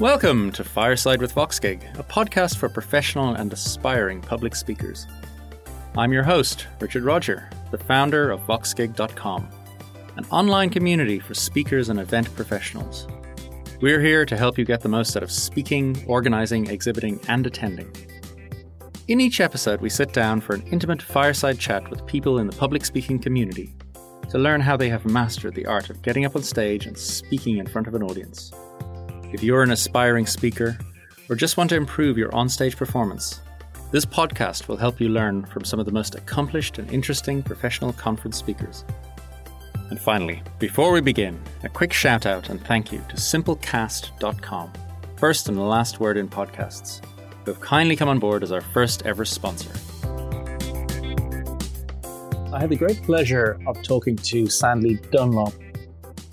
Welcome to Fireside with VoxGig, a podcast for professional and aspiring public speakers. I'm your host, Richard Rodger, the founder of VoxGig.com, an online community for speakers and event professionals. We're here to help you get the most out of speaking, organizing, exhibiting, and attending. In each episode, we sit down for an intimate fireside chat with people in the public speaking community to learn how they have mastered the art of getting up on stage and speaking in front of an audience. If you're an aspiring speaker or just want to improve your onstage performance, this podcast will help you learn from some of the most accomplished and interesting professional conference speakers. And finally, before we begin, a quick shout out and thank you to simplecast.com, first and last word in podcasts, who have kindly come on board as our first ever sponsor. I had the great pleasure of talking to Sandy Dunlop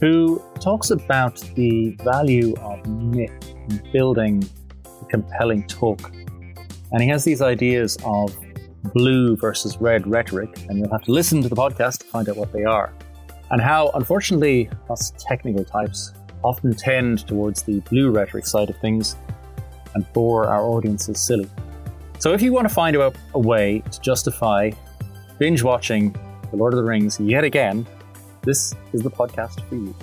who talks about the value of myth in building a compelling talk. And he has these ideas of blue versus red rhetoric, and you'll have to listen to the podcast to find out what they are. And how, unfortunately, us technical types often tend towards the blue rhetoric side of things and bore our audiences silly. So, if you want to find a way to justify binge watching The Lord of the Rings yet again this is the podcast for you.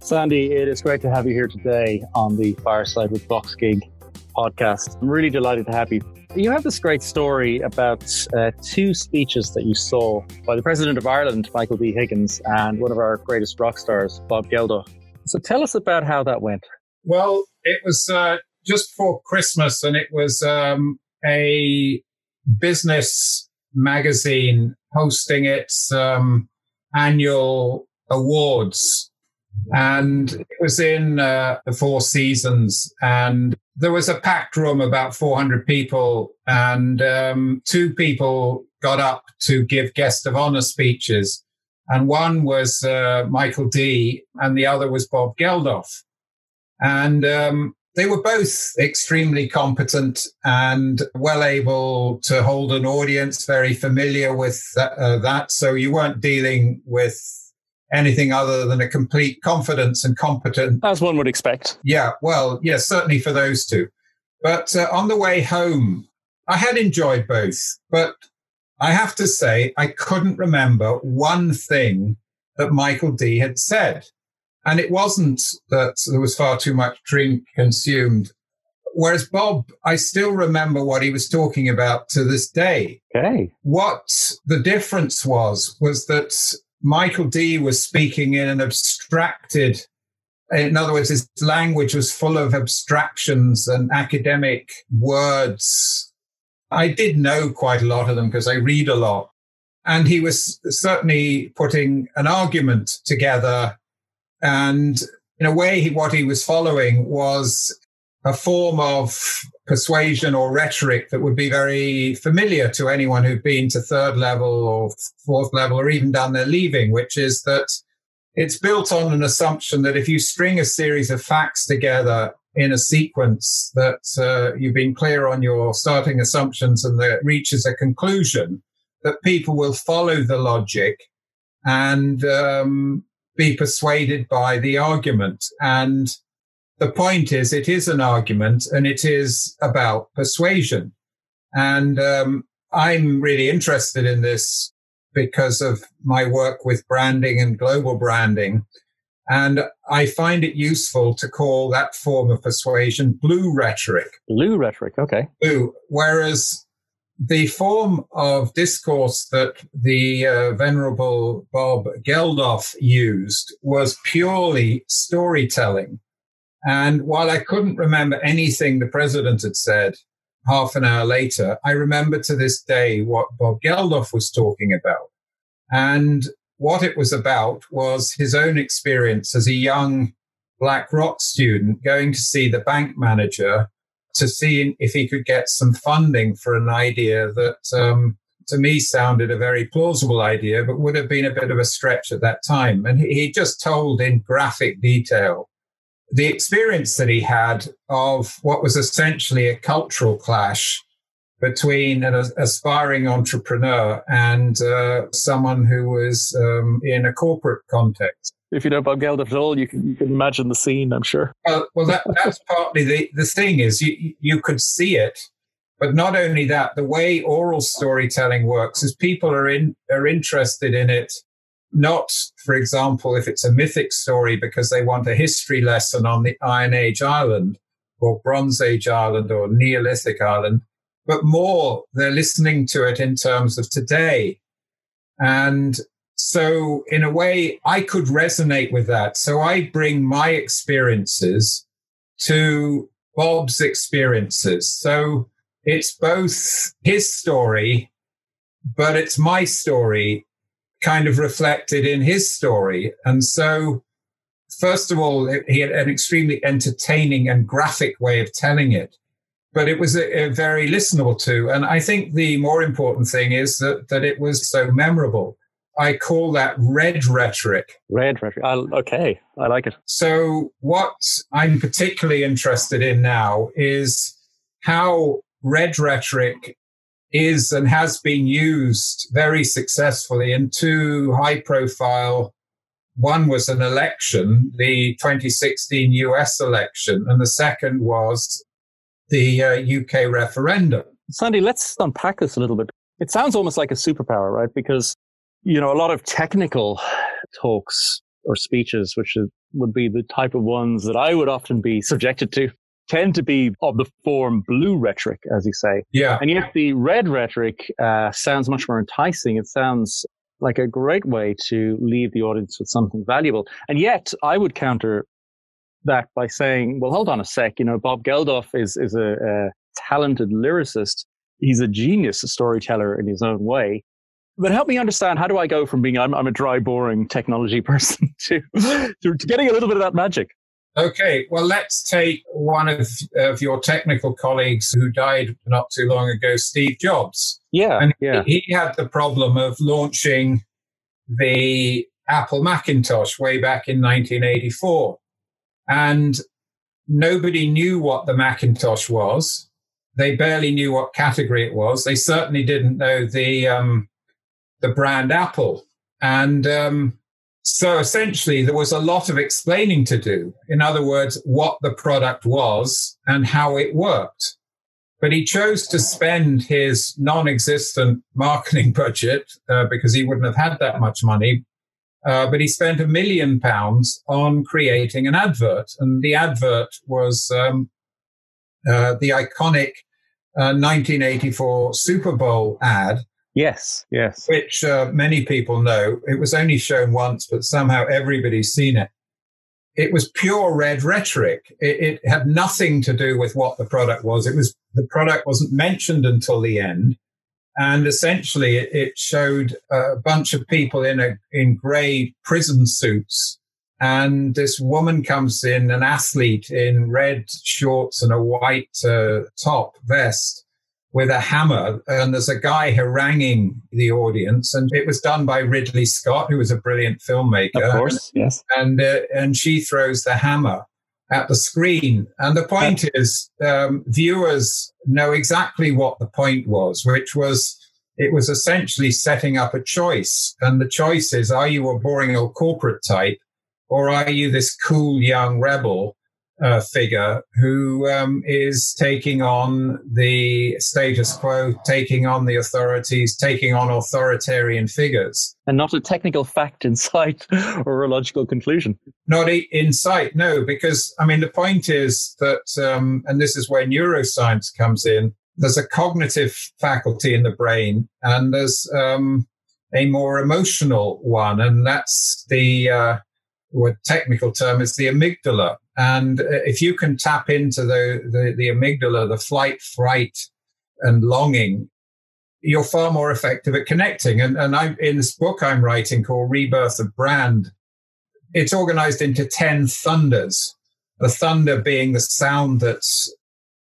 Sandy, it is great to have you here today on the Fireside with VoxGig podcast. I'm really delighted to have you. You have this great story about uh, two speeches that you saw by the President of Ireland, Michael D. Higgins, and one of our greatest rock stars, Bob Geldof. So tell us about how that went. Well, it was uh, just before Christmas, and it was um, a business magazine hosting its um, annual awards. And it was in uh, the Four Seasons, and there was a packed room, about 400 people, and um, two people got up to give guest of honor speeches. And one was uh, Michael D, and the other was Bob Geldof. And um, they were both extremely competent and well able to hold an audience, very familiar with that, uh, that. So you weren't dealing with anything other than a complete confidence and competence. As one would expect. Yeah, well, yes, yeah, certainly for those two. But uh, on the way home, I had enjoyed both, but I have to say, I couldn't remember one thing that Michael D had said. And it wasn't that there was far too much drink consumed. Whereas Bob, I still remember what he was talking about to this day. Okay. What the difference was, was that Michael D was speaking in an abstracted, in other words, his language was full of abstractions and academic words. I did know quite a lot of them because I read a lot. And he was certainly putting an argument together and in a way, what he was following was a form of persuasion or rhetoric that would be very familiar to anyone who'd been to third level or fourth level or even done their leaving, which is that it's built on an assumption that if you string a series of facts together in a sequence that uh, you've been clear on your starting assumptions and that reaches a conclusion, that people will follow the logic and um, be persuaded by the argument. And the point is, it is an argument and it is about persuasion. And um, I'm really interested in this because of my work with branding and global branding. And I find it useful to call that form of persuasion blue rhetoric. Blue rhetoric, okay. Blue. Whereas the form of discourse that the uh, venerable Bob Geldof used was purely storytelling. And while I couldn't remember anything the president had said half an hour later, I remember to this day what Bob Geldof was talking about. And what it was about was his own experience as a young Blackrock student going to see the bank manager to see if he could get some funding for an idea that um, to me sounded a very plausible idea, but would have been a bit of a stretch at that time. And he just told in graphic detail the experience that he had of what was essentially a cultural clash between an aspiring entrepreneur and uh, someone who was um, in a corporate context. If you know Bob Geldof at all, you can you can imagine the scene. I'm sure. Well, well, that, that's partly the the thing is you you could see it, but not only that, the way oral storytelling works is people are in are interested in it. Not, for example, if it's a mythic story because they want a history lesson on the Iron Age island or Bronze Age island or Neolithic island, but more they're listening to it in terms of today. And so, in a way, I could resonate with that. So, I bring my experiences to Bob's experiences. So, it's both his story, but it's my story kind of reflected in his story. And so, first of all, he had an extremely entertaining and graphic way of telling it, but it was a, a very listenable to. And I think the more important thing is that, that it was so memorable. I call that red rhetoric. Red rhetoric. I, okay, I like it. So, what I'm particularly interested in now is how red rhetoric is and has been used very successfully in two high profile. One was an election, the 2016 US election, and the second was the uh, UK referendum. Sandy, let's unpack this a little bit. It sounds almost like a superpower, right? Because you know, a lot of technical talks or speeches, which would be the type of ones that I would often be subjected to, tend to be of the form blue rhetoric, as you say. Yeah. And yet the red rhetoric uh, sounds much more enticing. It sounds like a great way to leave the audience with something valuable. And yet I would counter that by saying, well, hold on a sec. You know, Bob Geldof is, is a, a talented lyricist. He's a genius, a storyteller in his own way but help me understand how do I go from being I'm, I'm a dry, boring technology person to, to, getting a little bit of that magic? Okay, well, let's take one of, of your technical colleagues who died not too long ago, Steve Jobs. Yeah, and yeah. He, he had the problem of launching the Apple Macintosh way back in 1984, and nobody knew what the Macintosh was. They barely knew what category it was. They certainly didn't know the um, the brand Apple. And um, so essentially, there was a lot of explaining to do. In other words, what the product was and how it worked. But he chose to spend his non existent marketing budget uh, because he wouldn't have had that much money. Uh, but he spent a million pounds on creating an advert. And the advert was um, uh, the iconic 1984 uh, Super Bowl ad Yes, yes. Which uh, many people know. It was only shown once, but somehow everybody's seen it. It was pure red rhetoric. It, it, had nothing to do with what the product was. It was the product wasn't mentioned until the end, and essentially it, it showed a bunch of people in a in grey prison suits, and this woman comes in, an athlete in red shorts and a white uh, top vest, with a hammer, and there's a guy haranguing the audience, and it was done by Ridley Scott, who was a brilliant filmmaker. Of course, yes. And uh, and she throws the hammer at the screen, and the point is, um, viewers know exactly what the point was, which was it was essentially setting up a choice, and the choice is: are you a boring old corporate type, or are you this cool young rebel? Uh, figure who um, is taking on the status quo, taking on the authorities, taking on authoritarian figures. And not a technical fact in sight or a logical conclusion. Not in sight, no, because I mean, the point is that, um, and this is where neuroscience comes in, there's a cognitive faculty in the brain and there's um, a more emotional one, and that's the uh, what technical term is the amygdala. And uh, if you can tap into the, the, the amygdala, the flight, fright, and longing, you're far more effective at connecting. And, and I, in this book I'm writing called Rebirth of Brand, it's organized into 10 thunders. The thunder being the sound that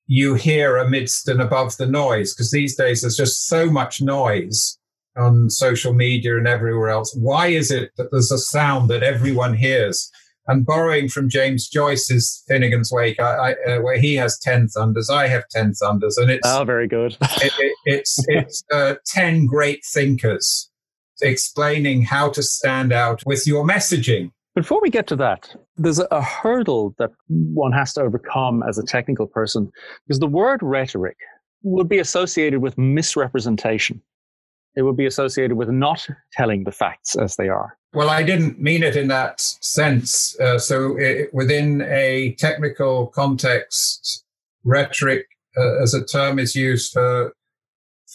you hear amidst and above the noise, because these days there's just so much noise on social media and everywhere else. Why is it that there's a sound that everyone hears? And borrowing from James Joyce's Finnegans Wake, I, I, uh, where he has ten thunders, I have ten thunders, and it's oh, very good. it, it, it's it's uh, ten great thinkers explaining how to stand out with your messaging. Before we get to that, there's a hurdle that one has to overcome as a technical person because the word rhetoric would be associated with misrepresentation. It would be associated with not telling the facts as they are. Well, I didn't mean it in that sense. Uh, so, it, within a technical context, rhetoric uh, as a term is used for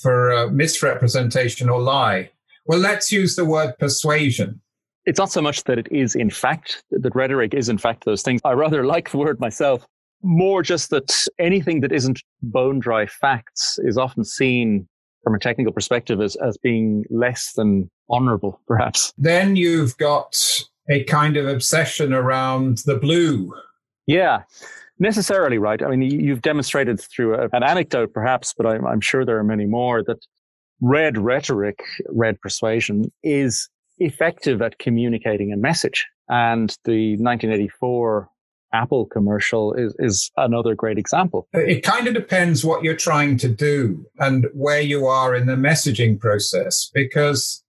for uh, misrepresentation or lie. Well, let's use the word persuasion. It's not so much that it is in fact that rhetoric is in fact those things. I rather like the word myself. More just that anything that isn't bone dry facts is often seen from a technical perspective as, as being less than honorable, perhaps. Then you've got a kind of obsession around the blue. Yeah, necessarily right. I mean, you've demonstrated through a, an anecdote, perhaps, but I'm, I'm sure there are many more that red rhetoric, red persuasion is effective at communicating a message. And the 1984 Apple commercial is, is another great example. It kind of depends what you're trying to do and where you are in the messaging process. Because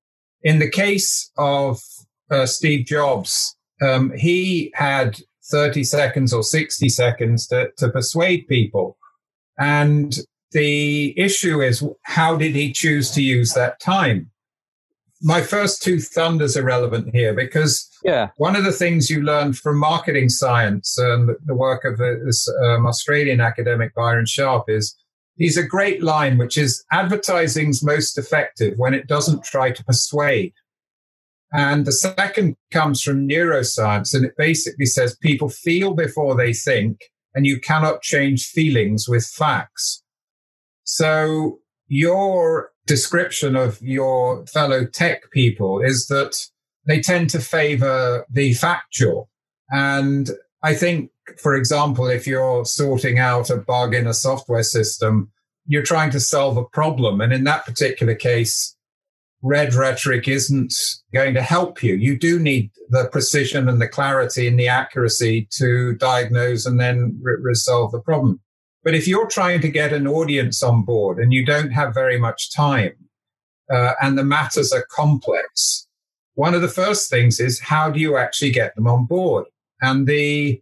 in the case of uh, Steve Jobs, um, he had 30 seconds or 60 seconds to, to persuade people. And the issue is how did he choose to use that time? My first two thunders are relevant here because yeah. one of the things you learn from marketing science and the work of this um, Australian academic Byron Sharp is he's a great line, which is advertising's most effective when it doesn't try to persuade. And the second comes from neuroscience, and it basically says people feel before they think, and you cannot change feelings with facts. So your description of your fellow tech people is that they tend to favor the factual. And I think, for example, if you're sorting out a bug in a software system, you're trying to solve a problem. And in that particular case, red rhetoric isn't going to help you. You do need the precision and the clarity and the accuracy to diagnose and then re- resolve the problem. But if you're trying to get an audience on board and you don't have very much time uh, and the matters are complex, one of the first things is how do you actually get them on board? And the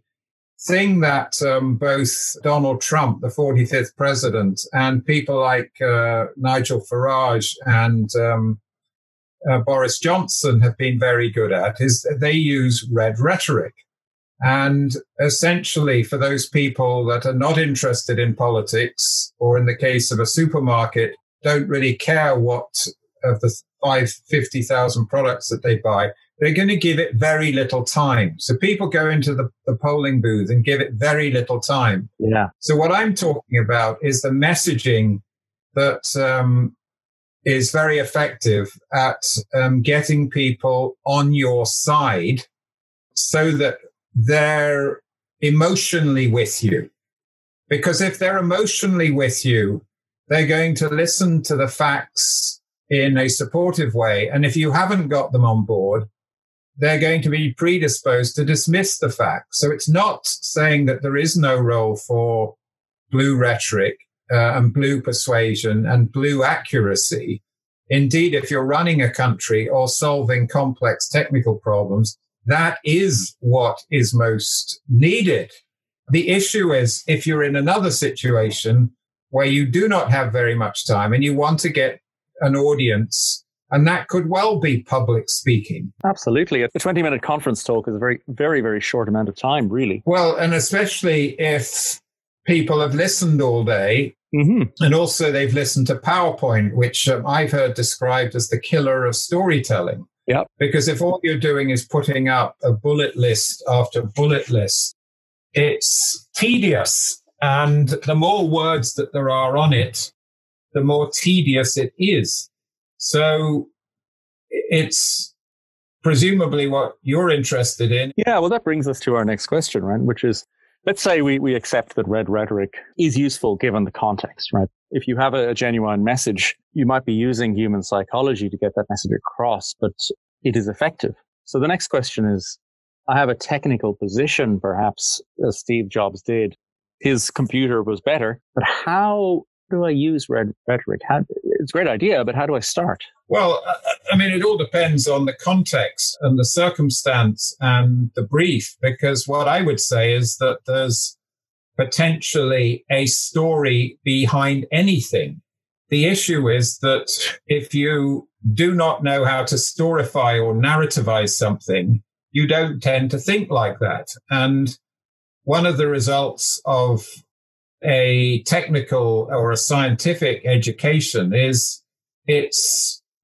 thing that um, both Donald Trump, the 45th president, and people like uh, Nigel Farage and um, uh, Boris Johnson have been very good at is they use red rhetoric. And essentially, for those people that are not interested in politics, or in the case of a supermarket, don't really care what of the five fifty thousand products that they buy, they're going to give it very little time. So people go into the, the polling booth and give it very little time. Yeah. So what I'm talking about is the messaging that um, is very effective at um, getting people on your side so that they're emotionally with you. Because if they're emotionally with you, they're going to listen to the facts in a supportive way. And if you haven't got them on board, they're going to be predisposed to dismiss the facts. So it's not saying that there is no role for blue rhetoric uh, and blue persuasion and blue accuracy. Indeed, if you're running a country or solving complex technical problems, that is what is most needed. The issue is if you're in another situation where you do not have very much time and you want to get an audience and that could well be public speaking. Absolutely. A 20 minute conference talk is a very, very, very short amount of time, really. Well, and especially if people have listened all day mm-hmm. and also they've listened to PowerPoint, which um, I've heard described as the killer of storytelling. Yeah. Because if all you're doing is putting up a bullet list after bullet list, it's tedious. And the more words that there are on it, the more tedious it is. So it's presumably what you're interested in. Yeah, well, that brings us to our next question, right? Which is let's say we, we accept that red rhetoric is useful given the context, right? If you have a, a, genuine message, you might be using human psychology to get that message across, but it is effective. So the next question is, I have a technical position, perhaps as Steve Jobs did. His computer was better, but how do I use red rhetoric? How, it's a great idea, but how do I start? Well, uh, uh, I mean, it all depends on the context and the circumstance and the brief, because what I would say is that there's potentially a story behind anything. The issue is that if you do not know how to storify or narrativize something, you don't tend to think like that. And one of the results of a technical or a scientific education is it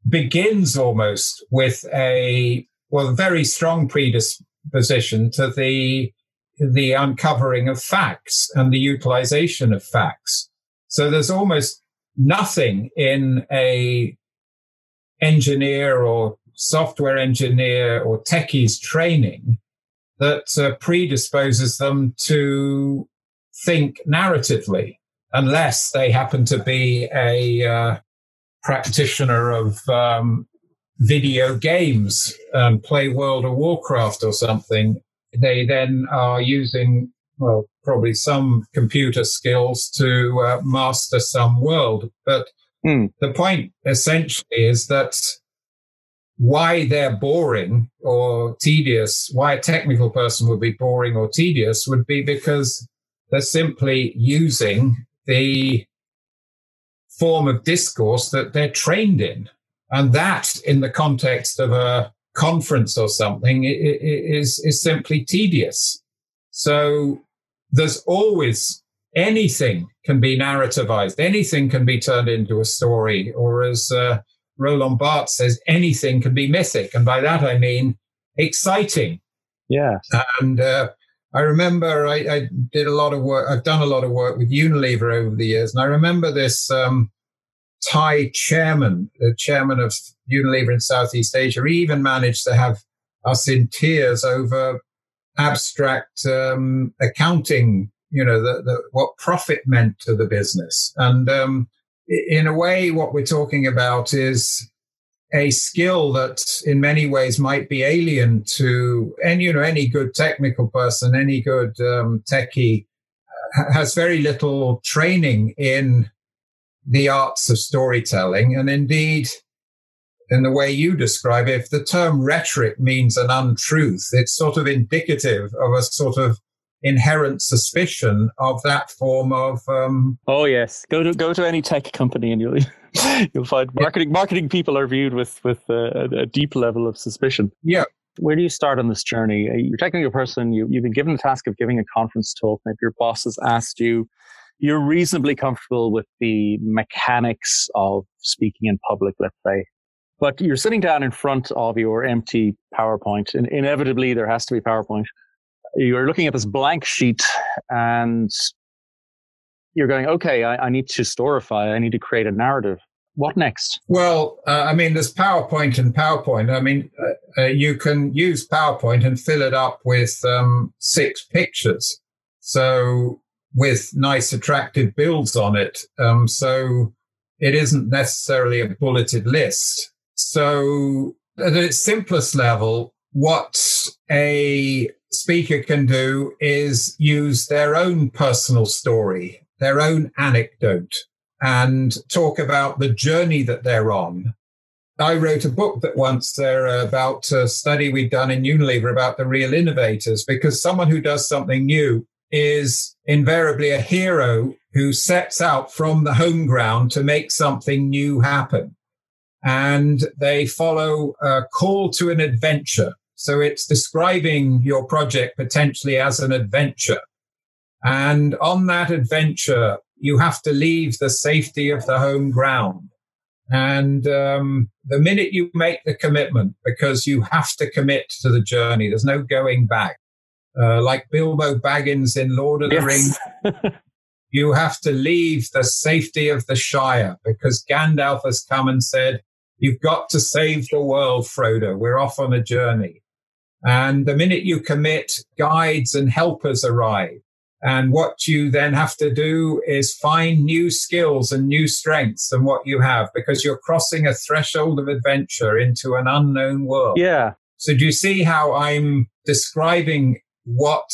begins almost with a well very strong predisposition to the the uncovering of facts and the utilization of facts. So there's almost nothing in a engineer or software engineer or techies training that uh, predisposes them to think narratively, unless they happen to be a uh, practitioner of um, video games and play World of Warcraft or something. They then are using, well, probably some computer skills to uh, master some world. But mm. the point essentially is that why they're boring or tedious, why a technical person would be boring or tedious would be because they're simply using the form of discourse that they're trained in. And that, in the context of a conference or something, is, is simply tedious. So there's always anything can be narrativized, anything can be turned into a story, or as uh, Roland Barthes says, anything can be mythic. And by that I mean exciting. Yeah. And uh, I remember I, I, did a lot of work, I've done a lot of work with Unilever over the years. And I remember this um, Thai chairman, the chairman of Unilever in Southeast Asia, he even managed to have us in tears over abstract um, accounting, you know, the, the, what profit meant to the business. And um, in a way, what we're talking about is a skill that in many ways might be alien to any, you know, any good technical person, any good um, techie uh, has very little training in the arts of storytelling. And indeed, in the way you describe it, if the term rhetoric means an untruth, it's sort of indicative of a sort of inherent suspicion of that form of. Um, oh yes, go to go to any tech company and you'll you'll find marketing marketing people are viewed with with a, a deep level of suspicion. Yeah. Where do you start on this journey? You're technically a person. You, you've been given the task of giving a conference talk. Maybe your boss has asked you. You're reasonably comfortable with the mechanics of speaking in public, let's say. But you're sitting down in front of your empty PowerPoint, and inevitably there has to be PowerPoint you're looking at this blank sheet and you're going, okay, I, I need to storify, I need to create a narrative. What next? Well, uh, I mean, there's PowerPoint and PowerPoint. I mean, uh, uh, you can use PowerPoint and fill it up with um, six pictures. So, with nice, attractive builds on it. Um, so, it isn't necessarily a bulleted list. So, at its simplest level, what a speaker can do is use their own personal story, their own anecdote, and talk about the journey that they're on. I wrote a book that once there about a study we'd done in Unilever about the real innovators, because someone who does something new is invariably a hero who sets out from the home ground to make something new happen. And they follow a call to an adventure so it's describing your project potentially as an adventure. And on that adventure, you have to leave the safety of the home ground. And um, the minute you make the commitment, because you have to commit to the journey, there's no going back. Uh, like Bilbo Baggins in Lord of the yes. Rings, you have to leave the safety of the Shire because Gandalf has come and said, You've got to save the world, Frodo. We're off on a journey. And the minute you commit, guides and helpers arrive. And what you then have to do is find new skills and new strengths than what you have because you're crossing a threshold of adventure into an unknown world. Yeah. So do you see how I'm describing what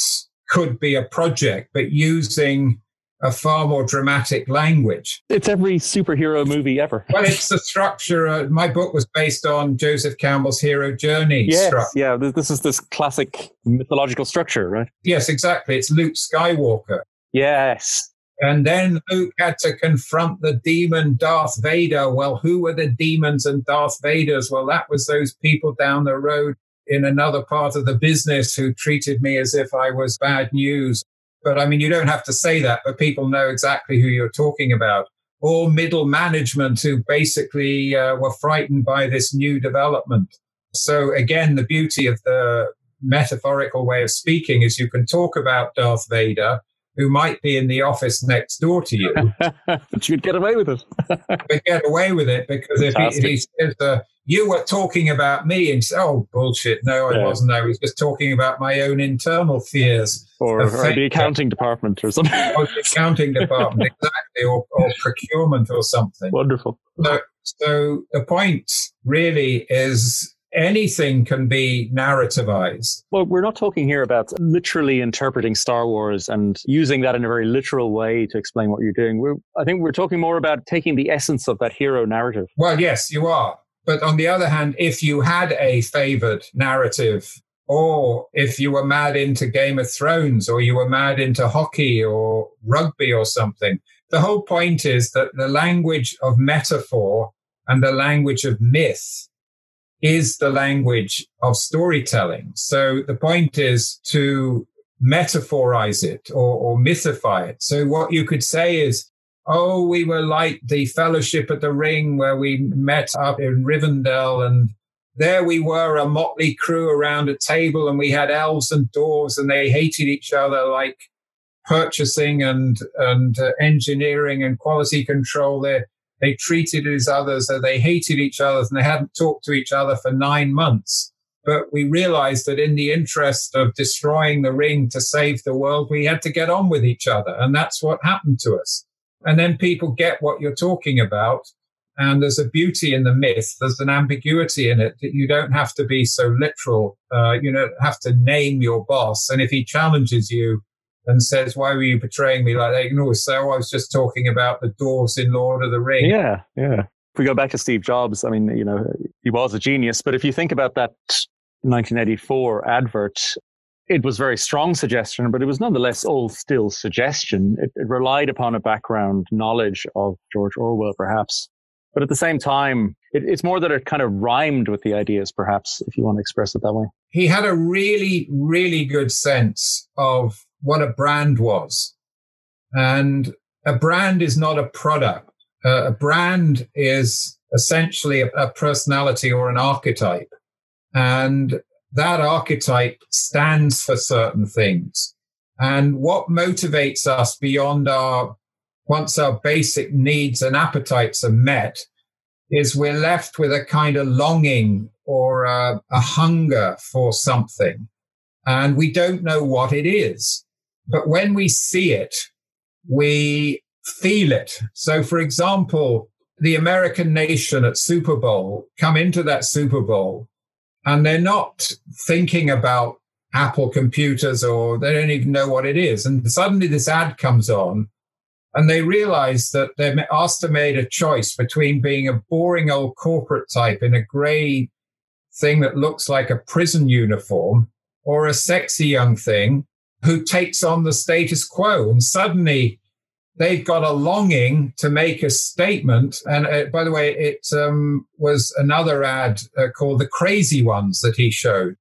could be a project, but using a far more dramatic language. It's every superhero movie ever. well, it's the structure. Uh, my book was based on Joseph Campbell's hero journey. Yes, stru- yeah. This is this classic mythological structure, right? Yes, exactly. It's Luke Skywalker. Yes. And then Luke had to confront the demon Darth Vader. Well, who were the demons and Darth Vaders? Well, that was those people down the road in another part of the business who treated me as if I was bad news. But I mean, you don't have to say that, but people know exactly who you're talking about. Or middle management who basically uh, were frightened by this new development. So again, the beauty of the metaphorical way of speaking is you can talk about Darth Vader, who might be in the office next door to you. but you'd get away with it. but get away with it because if he, if he, says, uh, you were talking about me and oh, bullshit. No, I yeah. wasn't. I was just talking about my own internal fears. Or, or the accounting department or something. or the accounting department, exactly. Or, or procurement or something. Wonderful. So, so the point really is anything can be narrativized. Well, we're not talking here about literally interpreting Star Wars and using that in a very literal way to explain what you're doing. We're, I think we're talking more about taking the essence of that hero narrative. Well, yes, you are. But on the other hand, if you had a favored narrative, or if you were mad into Game of Thrones, or you were mad into hockey or rugby or something, the whole point is that the language of metaphor and the language of myth is the language of storytelling. So the point is to metaphorize it or, or mythify it. So what you could say is, oh, we were like the fellowship at the ring where we met up in Rivendell and there we were, a motley crew around a table and we had elves and dwarves and they hated each other like purchasing and, and uh, engineering and quality control. They, they treated as others, uh, they hated each other and they hadn't talked to each other for nine months. But we realized that in the interest of destroying the ring to save the world, we had to get on with each other. And that's what happened to us. And then people get what you're talking about. And there's a beauty in the myth. There's an ambiguity in it that you don't have to be so literal. Uh, you don't have to name your boss. And if he challenges you and says, why were you betraying me like that? You can always say, oh, I was just talking about the dwarves in Lord of the Ring. Yeah. Yeah. If we go back to Steve Jobs, I mean, you know, he was a genius, but if you think about that 1984 advert it was very strong suggestion, but it was nonetheless all still suggestion. It, it, relied upon a background knowledge of George Orwell, perhaps. But at the same time, it, it's more that it kind of rhymed with the ideas, perhaps, if you want to express it that way. He had a really, really good sense of what a brand was. And a brand is not a product. Uh, a brand is essentially a, a personality or an archetype. And that archetype stands for certain things. And what motivates us beyond our, once our basic needs and appetites are met, is we're left with a kind of longing or a, a hunger for something. And we don't know what it is. But when we see it, we feel it. So, for example, the American nation at Super Bowl come into that Super Bowl and they're not thinking about Apple computers or they don't even know what it is. And suddenly this ad comes on and they realize that they're asked to make a choice between being a boring old corporate type in a gray thing that looks like a prison uniform or a sexy young thing who takes on the status quo. And suddenly they've got a longing to make a statement. And uh, by the way, it um, was another ad uh, called The Crazy Ones that he showed.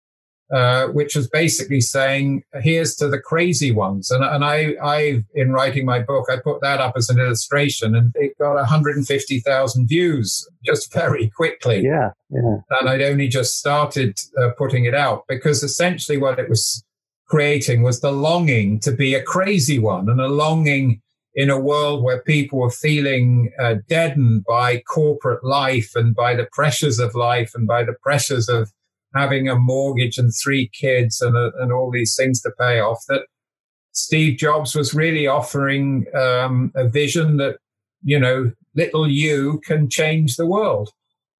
Uh, which was basically saying, "Here's to the crazy ones." And, and I, I, in writing my book, I put that up as an illustration, and it got 150,000 views just very quickly. Yeah, yeah. And I'd only just started uh, putting it out because essentially what it was creating was the longing to be a crazy one and a longing in a world where people were feeling uh, deadened by corporate life and by the pressures of life and by the pressures of having a mortgage and three kids and, uh, and all these things to pay off, that Steve Jobs was really offering um, a vision that, you know, little you can change the world.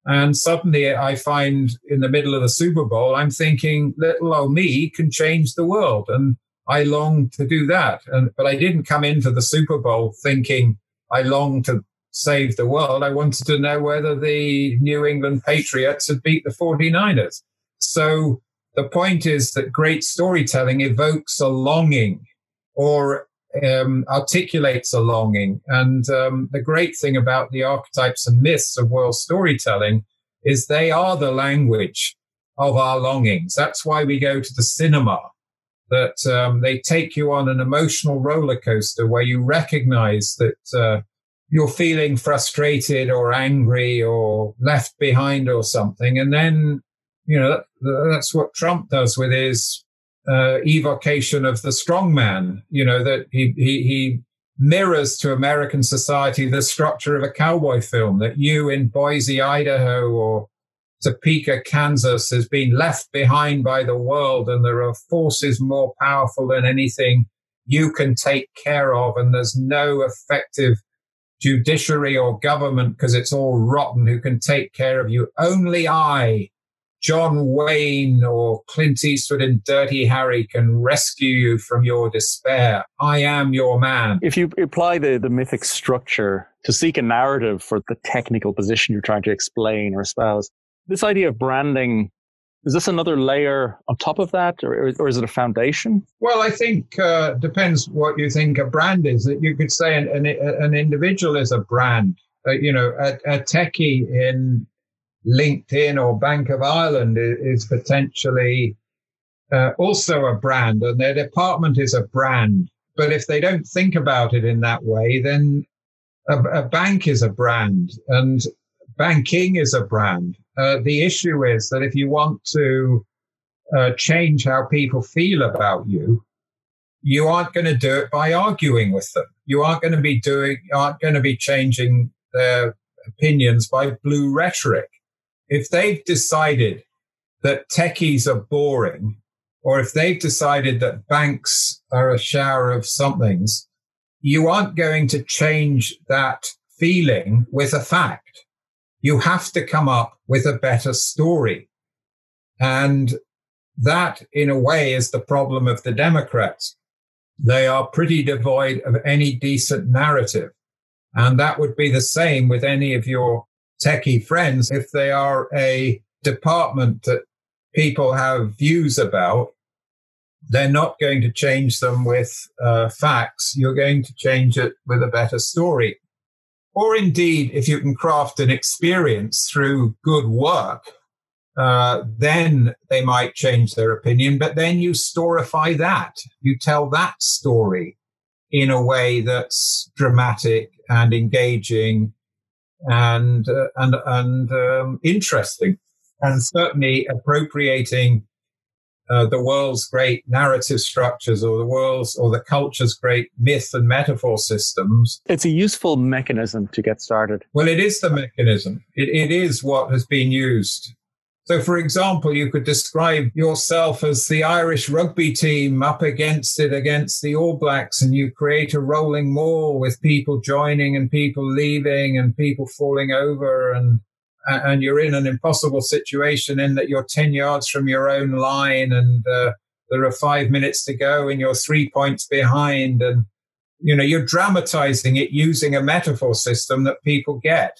And suddenly I find in the middle of the Super Bowl, I'm thinking little old me can change the world. And I long to do that. And, but I didn't come into the Super Bowl thinking I long to save the world. I wanted to know whether the New England Patriots had beat the 49ers. So the point is that great storytelling evokes a longing or um, articulates a longing. And um, the great thing about the archetypes and myths of world storytelling is they are the language of our longings. That's why we go to the cinema, that um, they take you on an emotional roller coaster where you recognize that uh, you're feeling frustrated or angry or left behind or something. And then, you know, that's what Trump does with his uh, evocation of the strongman, you know, that he, he, he mirrors to American society the structure of a cowboy film that you in Boise, Idaho or Topeka, Kansas has been left behind by the world and there are forces more powerful than anything you can take care of. And there's no effective judiciary or government because it's all rotten who can take care of you. Only I John Wayne or Clint Eastwood in Dirty Harry can rescue you from your despair. I am your man. If you apply the, the mythic structure to seek a narrative for the technical position you're trying to explain or espouse, this idea of branding is this another layer on top of that, or, or is it a foundation? Well, I think uh, depends what you think a brand is. That you could say an, an, an individual is a brand. Uh, you know, a, a techie in LinkedIn or Bank of Ireland is, potentially uh, also a brand and their department is a brand. But if they don't think about it in that way, then a, a bank is a brand and banking is a brand. Uh, the issue is that if you want to uh, change how people feel about you, you aren't going to do it by arguing with them. You aren't going to be doing, aren't going to be changing their opinions by blue rhetoric if they've decided that techies are boring, or if they've decided that banks are a shower of somethings, you aren't going to change that feeling with a fact. You have to come up with a better story. And that, in a way, is the problem of the Democrats. They are pretty devoid of any decent narrative. And that would be the same with any of your techie friends, if they are a department that people have views about, they're not going to change them with uh, facts. You're going to change it with a better story. Or indeed, if you can craft an experience through good work, uh, then they might change their opinion. But then you storify that. You tell that story in a way that's dramatic and engaging and uh, and and um, interesting, and certainly appropriating uh, the world's great narrative structures or the world's or the culture's great myth and metaphor systems. It's a useful mechanism to get started. Well, it is the mechanism. It, it is what has been used so, for example, you could describe yourself as the Irish rugby team up against it, against the All Blacks, and you create a rolling maul with people joining and people leaving and people falling over, and and you're in an impossible situation in that you're ten yards from your own line, and uh, there are five minutes to go, and you're three points behind, and you know you're dramatizing it using a metaphor system that people get.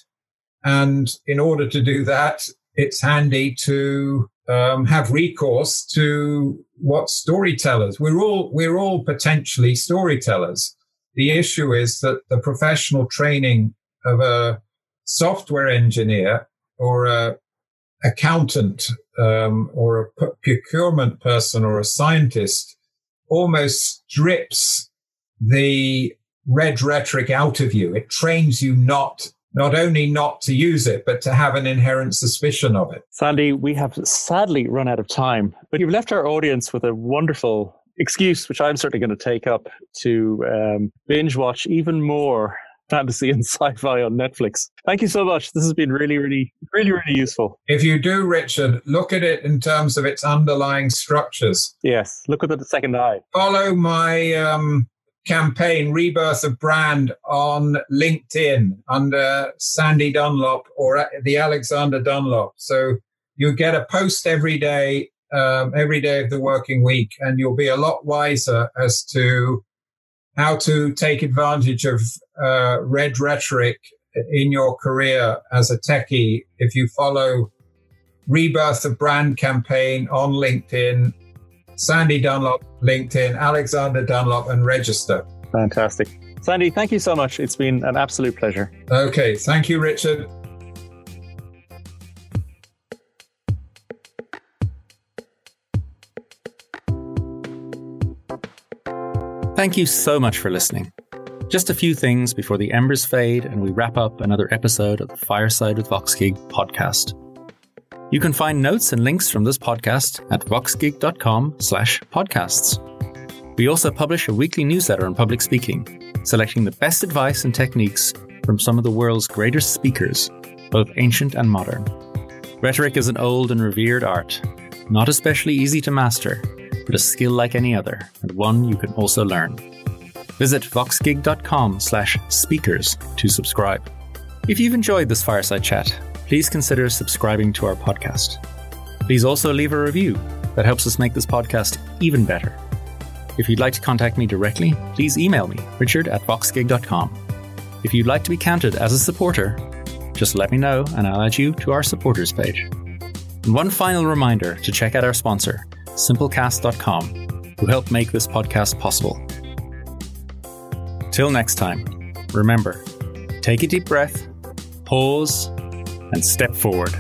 And in order to do that, it's handy to um, have recourse to what storytellers. We're all we're all potentially storytellers. The issue is that the professional training of a software engineer or a accountant um, or a procurement person or a scientist almost strips the red rhetoric out of you. It trains you not not only not to use it, but to have an inherent suspicion of it. Sandy, we have sadly run out of time, but you've left our audience with a wonderful excuse, which I'm certainly going to take up to um, binge watch even more fantasy and sci-fi on Netflix. Thank you so much. This has been really, really, really, really useful. If you do, Richard, look at it in terms of its underlying structures. Yes, look at the second eye. Follow my um, campaign, Rebirth of Brand, on LinkedIn under Sandy Dunlop or the Alexander Dunlop. So you get a post every day um, every day of the working week, and you'll be a lot wiser as to how to take advantage of uh, red rhetoric in your career as a techie if you follow Rebirth of Brand campaign on LinkedIn, Sandy Dunlop, LinkedIn, Alexander Dunlop, and register. Fantastic. Sandy, thank you so much. It's been an absolute pleasure. Okay. Thank you, Richard. Thank you so much for listening. Just a few things before the embers fade and we wrap up another episode of the Fireside with VoxGig podcast. You can find notes and links from this podcast at voxgig.com slash podcasts. We also publish a weekly newsletter on public speaking, selecting the best advice and techniques from some of the world's greatest speakers, both ancient and modern. Rhetoric is an old and revered art, not especially easy to master, but a skill like any other, and one you can also learn. Visit voxgig.com slash speakers to subscribe. If you've enjoyed this fireside chat, please consider subscribing to our podcast. Please also leave a review that helps us make this podcast even better. If you'd like to contact me directly, please email me, richard at voxgig.com. If you'd like to be counted as a supporter, just let me know and I'll add you to our supporters page. And one final reminder to check out our sponsor, simplecast.com, who help make this podcast possible. Till next time, remember take a deep breath, pause, and step forward.